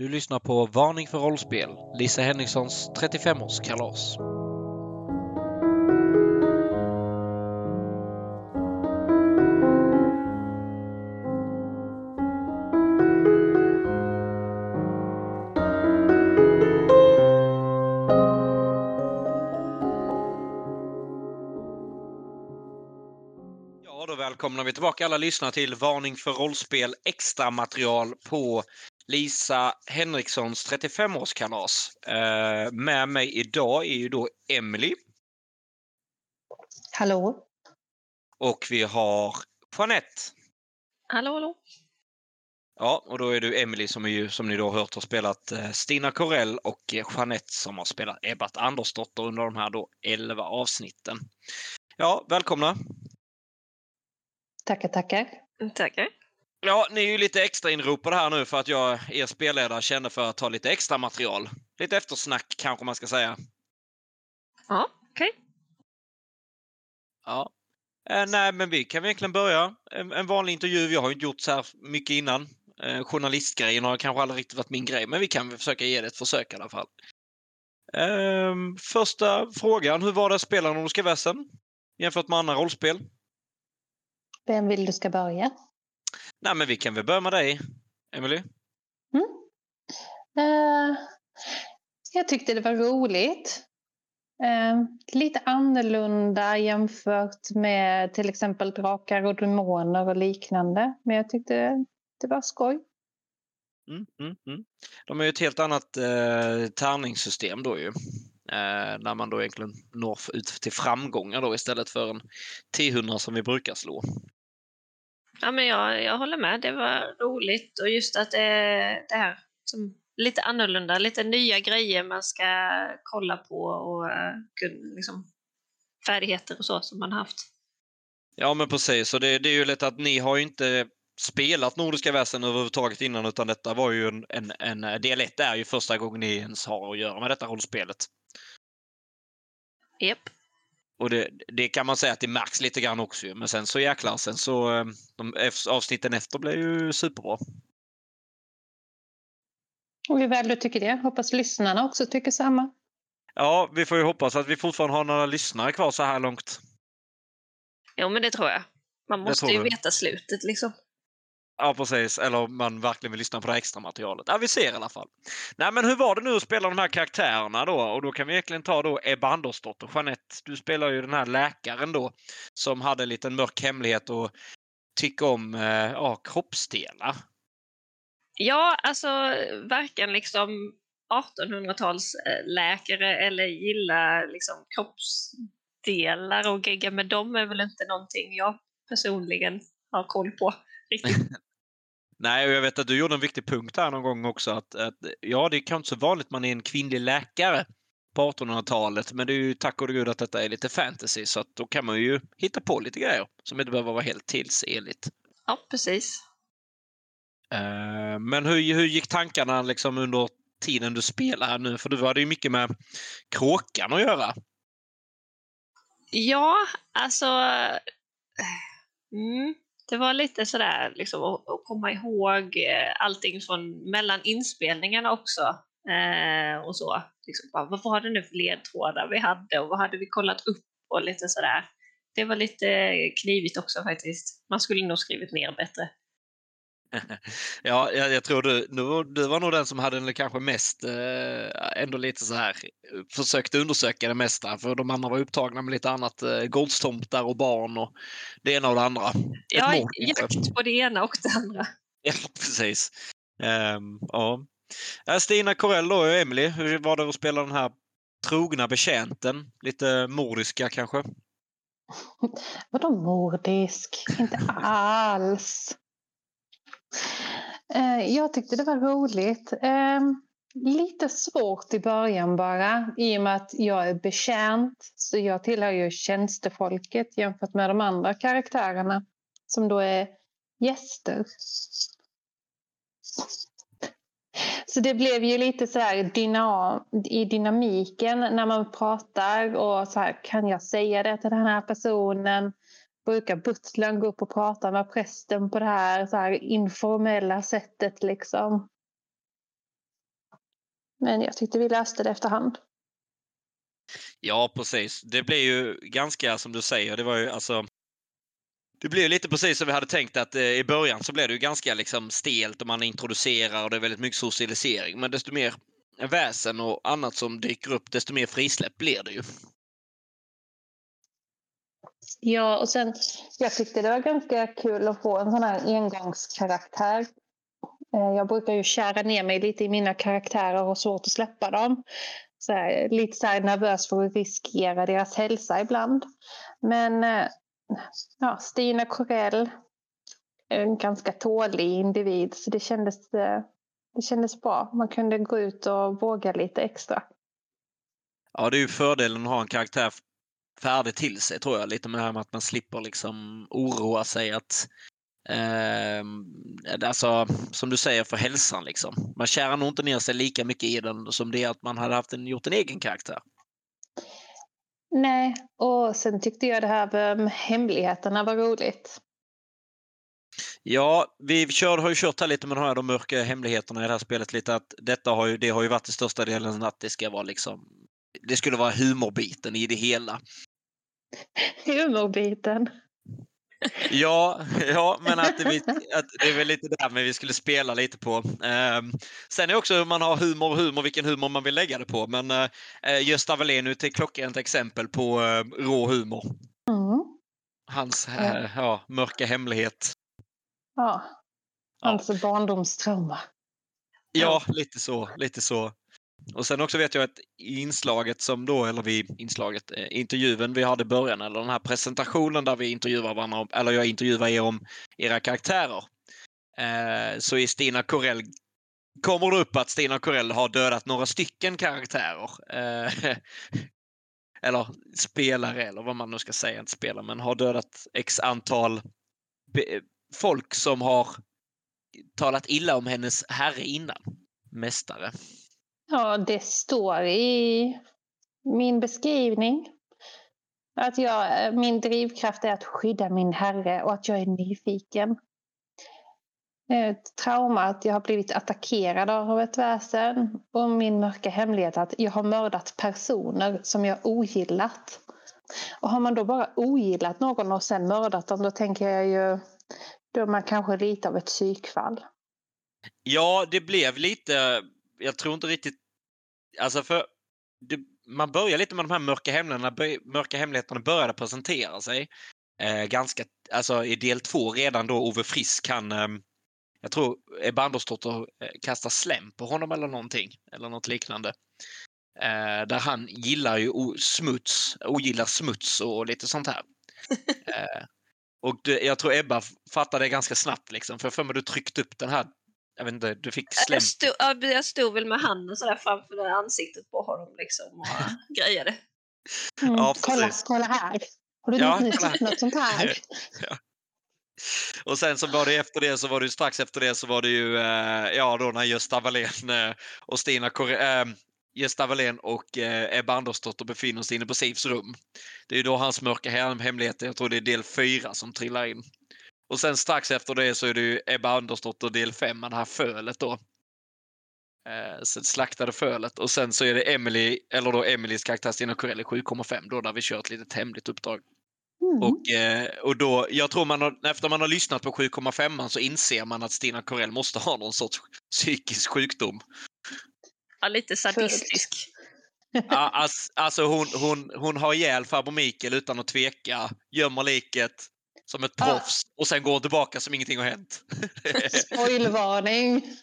Du lyssnar på Varning för rollspel, Lisa Henrikssons 35-årskalas. Ja, då välkomnar vi tillbaka alla lyssnare till Varning för rollspel extra material på Lisa Henrikssons 35-årskalas. Eh, med mig idag är ju då Emily Hallå? och vi har Jeanette. Hallå, hallå. Ja, och då är du Emily som, är ju, som ni då har hört har spelat eh, Stina Corell och Jeanette som har spelat Ebbat Andersdotter under de här då 11 avsnitten. Ja, välkomna! Tackar, tackar. Tackar. Ja, ni är ju lite extra inropade här nu för att jag, er spelledare, känner för att ta lite extra material. Lite eftersnack kanske man ska säga. Ja, okej. Ja. Eh, nej, men vi kan egentligen börja. En, en vanlig intervju. Jag har ju inte gjort så här mycket innan. Eh, journalistgrejen har kanske aldrig riktigt varit min grej, men vi kan väl försöka ge det ett försök i alla fall. Eh, första frågan. Hur var det att spela Nordiska väsen jämfört med andra rollspel? Vem vill du ska börja? Nej, men vi kan väl börja med dig, Emily. Eh, jag tyckte det var roligt. Eh, lite annorlunda jämfört med till exempel drakar och demoner och liknande. Men jag tyckte det var skoj. Mm, mm, mm. De har ju ett helt annat eh, tärningssystem då ju. Eh, när man då egentligen når ut till framgångar då istället för en T100 som vi brukar slå. Ja, men jag, jag håller med. Det var roligt och just att det, det här som lite annorlunda, lite nya grejer man ska kolla på och eh, liksom, färdigheter och så som man haft. Ja men precis, och det, det är ju lätt att ni har ju inte spelat Nordiska väsen överhuvudtaget innan utan detta var ju en, en, en del 1 är ju första gången ni ens har att göra med detta rollspelet. Japp. Och det, det kan man säga att det märks lite grann också. Men sen så jäklar, sen så eh, de avsnitten efter blev ju superbra. Och hur väl du tycker det. Hoppas lyssnarna också tycker samma. Ja, vi får ju hoppas att vi fortfarande har några lyssnare kvar så här långt. Jo, men det tror jag. Man måste ju du. veta slutet liksom. Ja, precis. Eller om man verkligen vill lyssna på det extra materialet. Ja, vi ser i alla fall. Nej, men hur var det nu att spela de här karaktärerna då? Och då kan vi egentligen ta då Ebba Andersdotter. Jeanette, du spelar ju den här läkaren då som hade en liten mörk hemlighet och tycker om eh, ja, kroppsdelar. Ja, alltså varken liksom 1800-talsläkare eller gilla liksom kroppsdelar och gegga med dem är väl inte någonting jag personligen har koll på riktigt. Nej, och jag vet att du gjorde en viktig punkt här någon gång också. Att, att ja, det är kanske inte så vanligt man är en kvinnlig läkare på 1800-talet. Men det är ju tack och gud att detta är lite fantasy. Så att då kan man ju hitta på lite grejer som inte behöver vara helt tidsenligt. Ja, precis. Eh, Men hur, hur gick tankarna liksom under tiden du spelade här nu? För du hade ju mycket med kråkan att göra. Ja, alltså... Mm, det var lite sådär liksom, att, att komma ihåg eh, allting från mellan inspelningarna också. Eh, och så. Liksom, bara, vad var det nu för ledtrådar vi hade och vad hade vi kollat upp och lite sådär. Det var lite knivigt också faktiskt. Man skulle nog skrivit ner bättre. Ja, jag, jag tror du, du, du var nog den som hade den kanske mest, eh, ändå lite så här, försökte undersöka det mesta. För de andra var upptagna med lite annat, eh, Goldstomtar och barn och det ena och det andra. Ett Ja, jakt på det ena och det andra. Ja, precis. Ehm, ja. Eh, Stina Corell och Emily, hur var det att spela den här trogna betjänten? Lite mordiska kanske? Vadå mordisk? Inte alls. Eh, jag tyckte det var roligt. Eh, lite svårt i början bara i och med att jag är betjänt. Så jag tillhör ju tjänstefolket jämfört med de andra karaktärerna som då är gäster. Så det blev ju lite så här dynam i dynamiken när man pratar och så här, kan jag säga det till den här personen? Brukar butlern gå upp och prata med prästen på det här, så här informella sättet liksom? Men jag tyckte vi löste det efterhand. Ja, precis. Det blir ju ganska som du säger. Det var ju alltså. Det blir lite precis som vi hade tänkt att eh, i början så blev det ju ganska liksom stelt och man introducerar och det är väldigt mycket socialisering. Men desto mer väsen och annat som dyker upp, desto mer frisläpp blir det ju. Ja, och sen jag tyckte det var ganska kul att få en sån här engångskaraktär. Eh, jag brukar ju kära ner mig lite i mina karaktärer och har svårt att släppa dem. Så här, lite så här nervös för att riskera deras hälsa ibland. Men eh, ja, Stina Corell är en ganska tålig individ så det kändes, eh, det kändes bra. Man kunde gå ut och våga lite extra. Ja, det är ju fördelen att ha en karaktär färdig till sig tror jag. Lite med det här med att man slipper liksom oroa sig att eh, alltså som du säger för hälsan liksom. Man kärar nog inte ner sig lika mycket i den som det att man hade haft en, gjort en egen karaktär. Nej, och sen tyckte jag det här med hemligheterna var roligt. Ja, vi kör, har ju kört här lite med de här de mörka hemligheterna i det här spelet. Lite att detta har ju, det har ju varit till största delen att det ska vara liksom det skulle vara humorbiten i det hela. Humorbiten? Ja, ja men att det, att det är väl lite där men vi skulle spela lite på. Um, sen är också hur man har humor och humor, vilken humor man vill lägga det på. Men uh, Gösta Wallén är ett klockrent exempel på uh, rå humor. Mm. Hans uh, ja, mörka hemlighet. Ja, hans ja. barndomstrauma. Ja, lite så, lite så. Och sen också vet jag att inslaget som då, eller vi inslaget, eh, intervjun vi hade i början, eller den här presentationen där vi intervjuar varandra, eller jag intervjuar er om era karaktärer. Eh, så i Stina Corell, kommer det upp att Stina Corell har dödat några stycken karaktärer. Eh, eller spelare, eller vad man nu ska säga, inte spelare, men har dödat x antal folk som har talat illa om hennes herre innan. Mästare. Ja, det står i min beskrivning. Att jag, eh, min drivkraft är att skydda min herre och att jag är nyfiken. Ett trauma att jag har blivit attackerad av ett väsen och min mörka hemlighet att jag har mördat personer som jag ogillat. Och har man då bara ogillat någon och sen mördat dem då tänker jag ju då är man kanske lite av ett psykfall. Ja, det blev lite jag tror inte riktigt... Alltså för... Det, man börjar lite med de här mörka hemligheterna. Mörka hemligheterna började presentera sig. Eh, ganska, alltså i del två redan då Ove Frisk kan... Eh, jag tror Ebba Andersdotter eh, kastar slem på honom eller någonting. Eller något liknande. Eh, där han gillar ju smuts, ogillar smuts och lite sånt här. eh, och det, jag tror Ebba fattade det ganska snabbt liksom. För jag för mig du tryckt upp den här jag vet inte, du fick. Jag stod, jag stod väl med handen sådär framför ansiktet på honom liksom och grejade. Mm, ja, kolla, kolla här! Har du ja, något sånt här? ja. Och sen så var det efter det så var det strax efter det så var det ju eh, ja då när Gösta Wallén eh, och Stina Kor eh, Gösta Wallén och eh, Ebba Andersdotter befinner sig inne på Sivs rum. Det är ju då hans mörka hemligheter, jag tror det är del fyra som trillar in. Och sen strax efter det så är det ju Ebba Andersdotter del 5, det här fölet då. Eh, slaktade fölet och sen så är det Emily, eller då Emelies karaktär Stina Corelli 7,5 då där vi kör ett litet hemligt uppdrag. Mm. Och, eh, och då, jag tror man har, efter man har lyssnat på 7,5 så inser man att Stina Corell måste ha någon sorts psykisk sjukdom. Ja, lite sadistisk. Ja, alltså hon, hon, hon har ihjäl farbror Mikael utan att tveka, gömmer liket, som ett proffs ah. och sen går tillbaka som ingenting har hänt. Spoilvarning!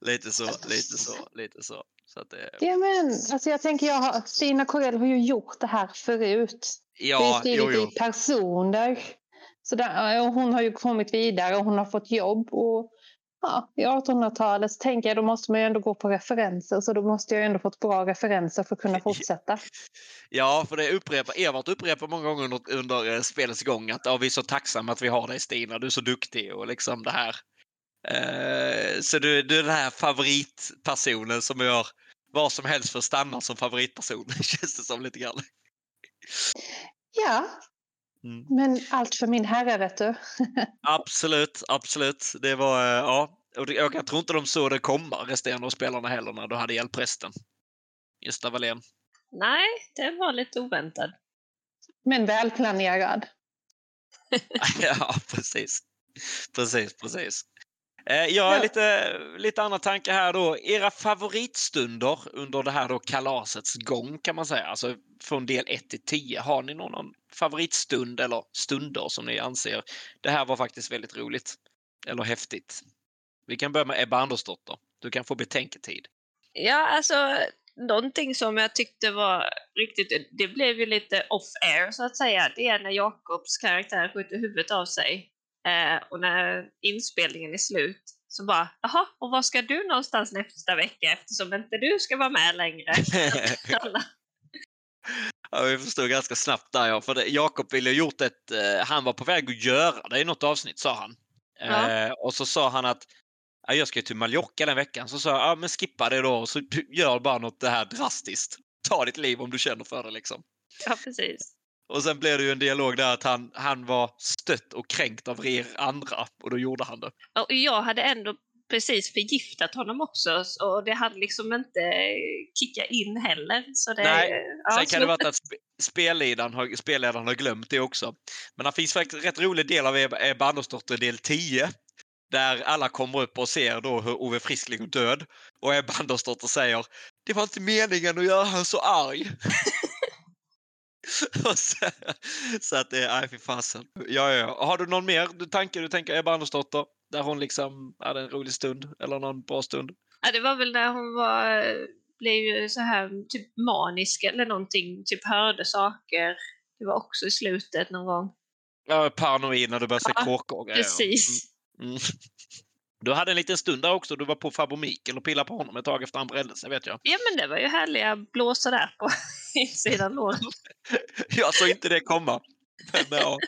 lite så, lite så, lite så. så att det... ja, men, alltså jag tänker, jag har, Stina Corell har ju gjort det här förut. Ja, det är skrivit jo, jo. i personer. Så där, hon har ju kommit vidare och hon har fått jobb. Och ja, i 1800-talet så tänker jag då måste man ju ändå gå på referenser så då måste jag ändå fått bra referenser för att kunna fortsätta. Ja, för det upprepar, Evert upprepar många gånger under, under eh, spelets gång att ja, vi är så tacksamma att vi har dig Stina, du är så duktig och liksom det här. Uh, så du, du är den här favoritpersonen som gör vad som helst för att stanna som favoritperson, känns det som lite grann. Ja, Mm. Men allt för min herre, vet du. absolut, absolut. Det var, eh, ja. och jag, tror inte de såg det komma, resterande av spelarna heller, när du hade hjälprästen. Gösta Wallén. Nej, det var lite oväntad. Men välplanerad. ja, precis. Precis, precis. Eh, jag har lite, lite andra tankar här då. Era favoritstunder under det här då kalasets gång kan man säga, alltså från del 1 till 10. Har ni någon favoritstund eller stunder som ni anser det här var faktiskt väldigt roligt eller häftigt? Vi kan börja med Ebba Andersdotter. Du kan få betänketid. Ja, alltså någonting som jag tyckte var riktigt, det blev ju lite off-air så att säga, det är när Jakobs karaktär skjuter huvudet av sig eh, och när inspelningen är slut så bara, jaha, och var ska du någonstans nästa vecka eftersom inte du ska vara med längre? ja, vi förstod ganska snabbt där ja, för Jakob ville gjort ett, eh, han var på väg att göra det i något avsnitt sa han. Ja. Eh, och så sa han att jag ska till Mallorca den veckan. Så sa jag, ja men skippa det då och så gör bara något det här drastiskt. Ta ditt liv om du känner för det liksom. Ja, precis. Och sen blev det ju en dialog där att han, han var stött och kränkt av er andra och då gjorde han det. Och jag hade ändå precis förgiftat honom också och det hade liksom inte kickat in heller. Så det, Nej, ja, sen kan det vara att spelledaren har, spelledaren har glömt det också. Men det finns faktiskt en rätt rolig del av Ebba Andersdotter del 10 där alla kommer upp och ser då hur Ove Frisk ligger död. Och Ebba Andersdotter säger Det var inte meningen att göra han så arg. så, så, att det är, nej fy fasen. Ja, ja. Har du någon mer tanke du tänker Ebba Andersdotter? Där hon liksom hade en rolig stund eller någon bra stund? Ja, det var väl när hon var, blev ju så här typ manisk eller någonting, typ hörde saker. Det var också i slutet någon gång. Ja, paranoid när du började ja, se kråkor. Precis. Mm. Du hade en liten stund där också. Du var på farbror Mikael och pillade på honom ett tag efter han brände sig, vet jag. Ja, men det var ju härliga blåsor där på insidan låren. jag såg inte det komma. Men, ja.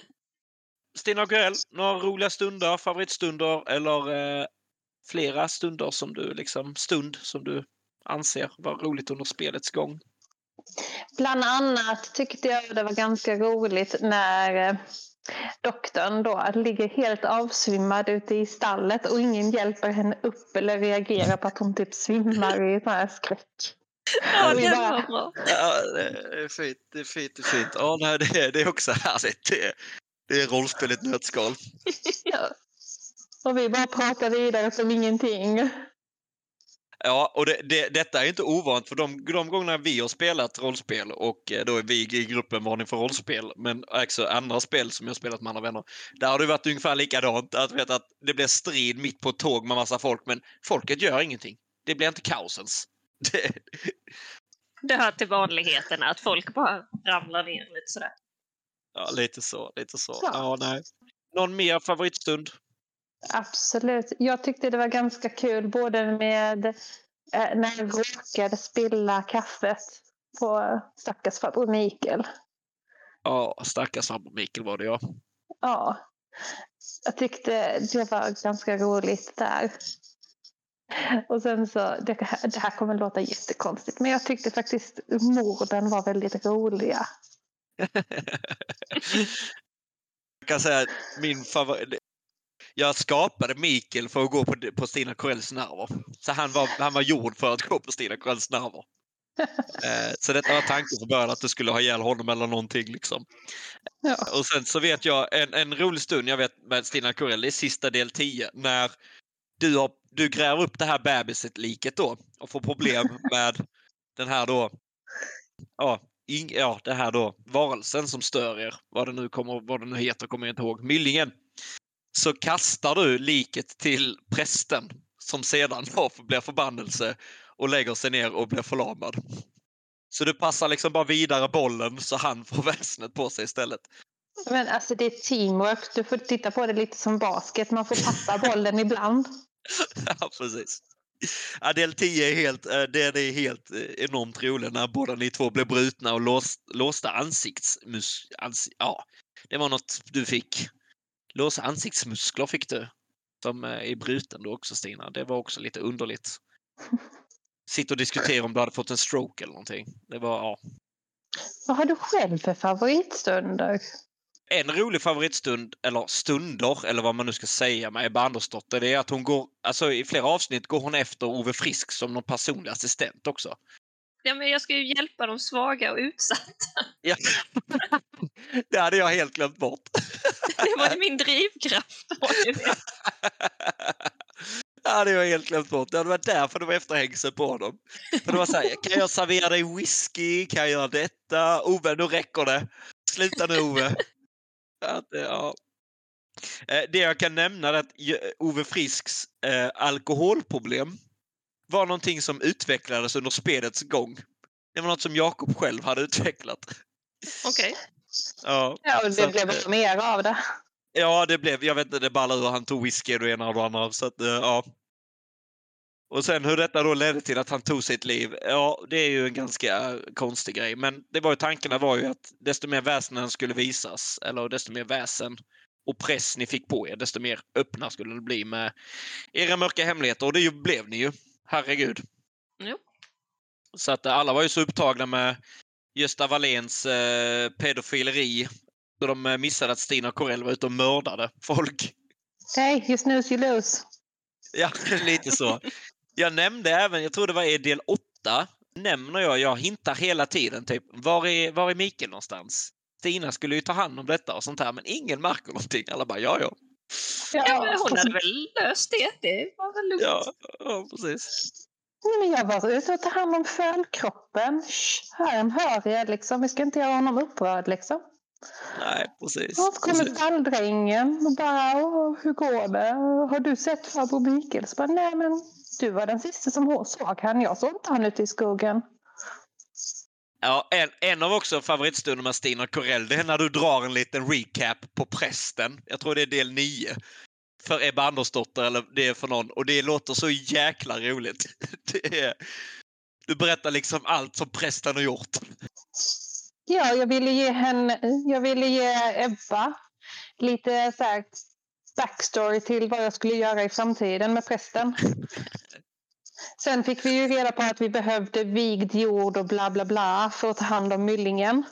Stina Grell, några roliga stunder, favoritstunder eller eh, flera stunder som du liksom, stund som du anser var roligt under spelets gång? Bland annat tyckte jag det var ganska roligt när eh, doktorn då ligger helt avsvimmad ute i stallet och ingen hjälper henne upp eller reagerar på att hon typ svimmar i sån här skräck. Ja, det bara... bra. Ja, det är fint. Det är fint. Det är fint. Ja, nej, det, är, det är också härligt. Det, det är rollspel i ett nötskal. ja. Och vi bara pratar vidare som ingenting. Ja, och det, det, detta är inte ovant för de, de gångerna vi har spelat rollspel och eh, då är vi i gruppen Varning för rollspel, men också andra spel som jag spelat med andra vänner. Där har det varit ungefär likadant. Att, vet, att det blir strid mitt på ett tåg med massa folk, men folket gör ingenting. Det blir inte kaosens. Det, det hör till vanligheten att folk bara ramlar ner lite sådär. Ja, lite så. Lite så. Ja. ja nej. Någon mer favoritstund? Absolut. Jag tyckte det var ganska kul både med eh, när jag råkade spilla kaffet på stackars farbror Mikael. Ja, stackars farbror Mikael var det ja. Ja. Jag tyckte det var ganska roligt där. Och sen så, det, det här kommer låta jättekonstigt, men jag tyckte faktiskt morden var väldigt roliga. Jag kan säga att min favorit, jag skapade Mikael för att gå på, på Stina Corells nerver. Så han var, han var gjord för att gå på Stina Corells nerver. Eh, så detta var tanken från början att du skulle ha ihjäl honom eller någonting. Liksom. Ja. Och sen så vet jag en, en rolig stund jag vet med Stina Corell, det är sista del 10, när du, har, du gräver upp det här bebiset-liket då och får problem med den här då, ja, in, ja, det här då varelsen som stör er. Vad det nu kommer, vad det nu heter kommer jag inte ihåg. Myllingen så kastar du liket till prästen som sedan blir förbannelse och lägger sig ner och blir förlamad. Så du passar liksom bara vidare bollen så han får väsnet på sig istället. Men alltså det är teamwork. Du får titta på det lite som basket. Man får passa bollen ibland. ja, precis. Ja, del 10 är helt, eh, det är helt eh, enormt roligt när båda ni två blev brutna och låst, låsta ansiktsmus... Ans, ja, det var något du fick. Låsa ansiktsmuskler fick du. Som är bruten då också Stina. Det var också lite underligt. Sitta och diskutera om du hade fått en stroke eller någonting. Det var, ja. Vad har du själv för favoritstunder? En rolig favoritstund, eller stunder, eller vad man nu ska säga med Ebba Andersdotter, det är att hon går, alltså i flera avsnitt går hon efter Ove Frisk som någon personlig assistent också. Ja, men jag ska ju hjälpa de svaga och utsatta. Ja. det hade jag helt glömt bort. Det var min drivkraft. Det hade jag helt glömt bort. Det var därför det var efterhängseln på honom. För det var så här, kan jag servera dig whisky? Kan jag göra detta? Ove, nu räcker det. Sluta nu Ove. Att, ja. Eh, det jag kan nämna är att Ove Frisks eh, alkoholproblem var någonting som utvecklades under spelets gång. Det var något som Jakob själv hade utvecklat. Okej. Okay. Ja, ja, och det blev att, mer av det. Ja, det blev, jag vet inte, det ballade ur. Han tog whisky och det ena och det andra. Så att, eh, ja. Och sen hur detta då ledde till att han tog sitt liv, ja det är ju en ganska konstig grej. Men det var ju tankarna var ju att desto mer väsen skulle visas, eller desto mer väsen och press ni fick på er, desto mer öppna skulle det bli med era mörka hemligheter. Och det blev ni ju. Herregud. Jo. Så att alla var ju så upptagna med Gösta Walléns eh, pedofileri. Så de eh, missade att Stina Corell var ute och mördade folk. Hej, hey, you snooze you lose. Ja, lite så. Jag nämnde även, jag tror det var i del 8, nämner jag, jag hintar hela tiden typ, var är, var är Mikael någonstans? Stina skulle ju ta hand om detta och sånt här, men ingen märker någonting. Alla bara, ja, ja. Ja, men hon hade väl löst det. Det var väl lugnt. Ja, ja precis. Nej, men jag var ute och ta hand om fölkroppen. Här hör jag liksom. Vi ska inte göra honom upprörd liksom. Nej, precis. Och så kommer stalldrängen och bara, hur går det? Har du sett farbror Mikael? Så bara, nej men du var den sista som såg han. Jag såg inte han ute i skogen. Ja, en, en av också favoritstunderna med Stina Corell, det är när du drar en liten recap på prästen. Jag tror det är del 9. För Ebba Andersdotter eller det är för någon. Och det låter så jäkla roligt. Det är, du berättar liksom allt som prästen har gjort. Ja, jag ville ge henne, jag ville ge Ebba lite så här backstory till vad jag skulle göra i framtiden med prästen. Sen fick vi ju reda på att vi behövde vigd jord och bla bla bla för att ta hand om myllingen.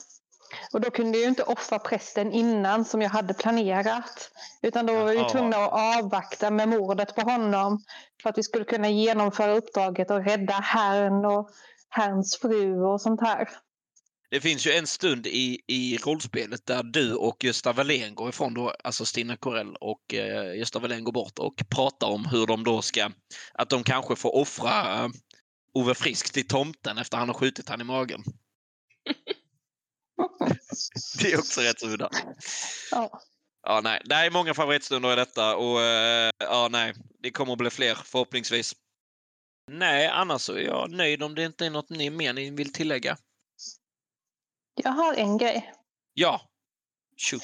Och då kunde jag ju inte offra prästen innan som jag hade planerat. Utan då var vi tvungna att avvakta med mordet på honom för att vi skulle kunna genomföra uppdraget och rädda herrn och herrns fru och sånt här. Det finns ju en stund i, i rollspelet där du och Gösta Wallén går ifrån då, alltså Stina Corell och eh, Gösta Wallén går bort och pratar om hur de då ska, att de kanske får offra uh, Ove Frisk till tomten efter han har skjutit han i magen. det är också rätt så udda. Ja. Ja, nej. Det är många favoritstunder i detta och uh, ja, nej, det kommer att bli fler förhoppningsvis. Nej, annars så är jag nöjd om det inte är något ni mer ni vill tillägga. Jag har en grej. Ja. Shoot.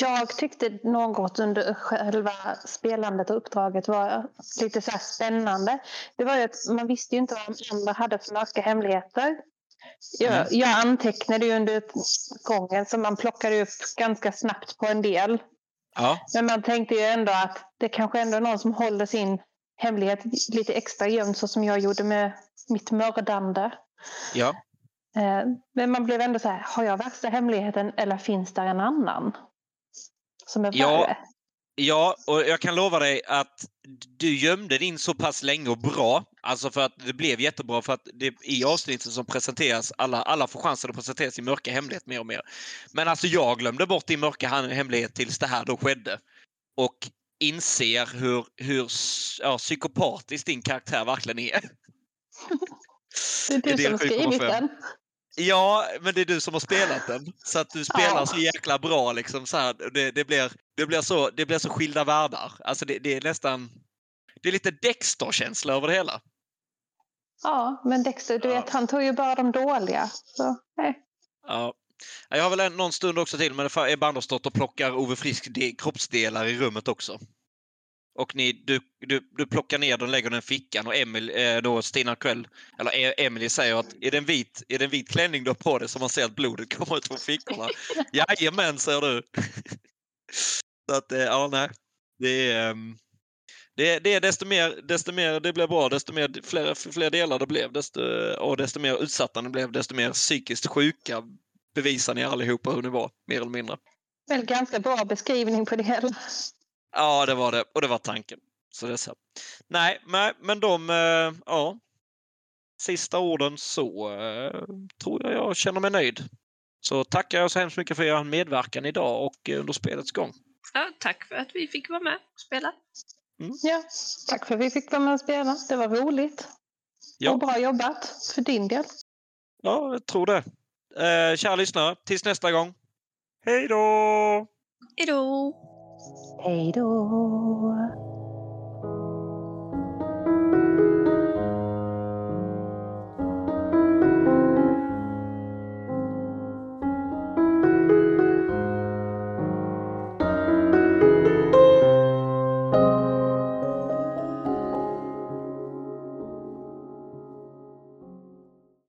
Jag tyckte något under själva spelandet och uppdraget var lite så spännande. Det var ju att man visste ju inte vad de andra hade för mörka hemligheter. Jag, mm. jag antecknade ju under gången så man plockade upp ganska snabbt på en del. Ja. Men man tänkte ju ändå att det kanske ändå är någon som håller sin hemlighet lite extra gömd så som jag gjorde med mitt mördande. Ja. Eh, men man blev ändå så här, har jag värsta hemligheten eller finns där en annan? Som är ja, Ja, och jag kan lova dig att du gömde din så pass länge och bra. Alltså för att det blev jättebra för att det, i avsnittet som presenteras, alla, alla får chansen att presentera sin mörka hemlighet mer och mer. Men alltså jag glömde bort din mörka hemlighet tills det här då skedde. Och inser hur, hur ja, psykopatisk din karaktär verkligen är. Det är du som har skrivit den. Ja, men det är du som har spelat den. Så att du spelar ja. så jäkla bra. Liksom, så här, det, det, blir, det, blir så, det blir så skilda världar. Alltså det, det är nästan... Det är lite Dexter-känsla över det hela. Ja, men Dexter, du ja. vet, han tog ju bara de dåliga. Så, nej. Ja. Jag har väl en, någon stund också till, men Ebba Andersdotter plockar Ove Frisk kroppsdelar i rummet också. Och ni, du, du, du plockar ner den, lägger den i fickan och Emil, eh, då Stina Kväll, eller e, Emily säger att är det en vit, är det en vit klänning du har på dig så man ser att blodet kommer ut från fickorna? Jajamän, säger du. så att, eh, ja nej. Det är, um, det, det är desto mer, desto mer det blev bra, desto mer, fler, fler delar det blev, desto, och desto mer utsatta de blev, desto mer psykiskt sjuka bevisar ni allihopa hur ni var, mer eller mindre. Väl ganska bra beskrivning på det hela. Ja, det var det. Och det var tanken. Så det är så. Nej, men, men de, eh, ja. Sista orden så eh, tror jag jag känner mig nöjd. Så tackar jag så hemskt mycket för er medverkan idag och under spelets gång. Ja, tack för att vi fick vara med och spela. Ja, tack för att vi fick vara med och spela. Det var roligt. Ja. Och bra jobbat för din del. Ja, jag tror det. Eh, kära lyssnare, tills nästa gång. Hej då! Hej då! Hej då!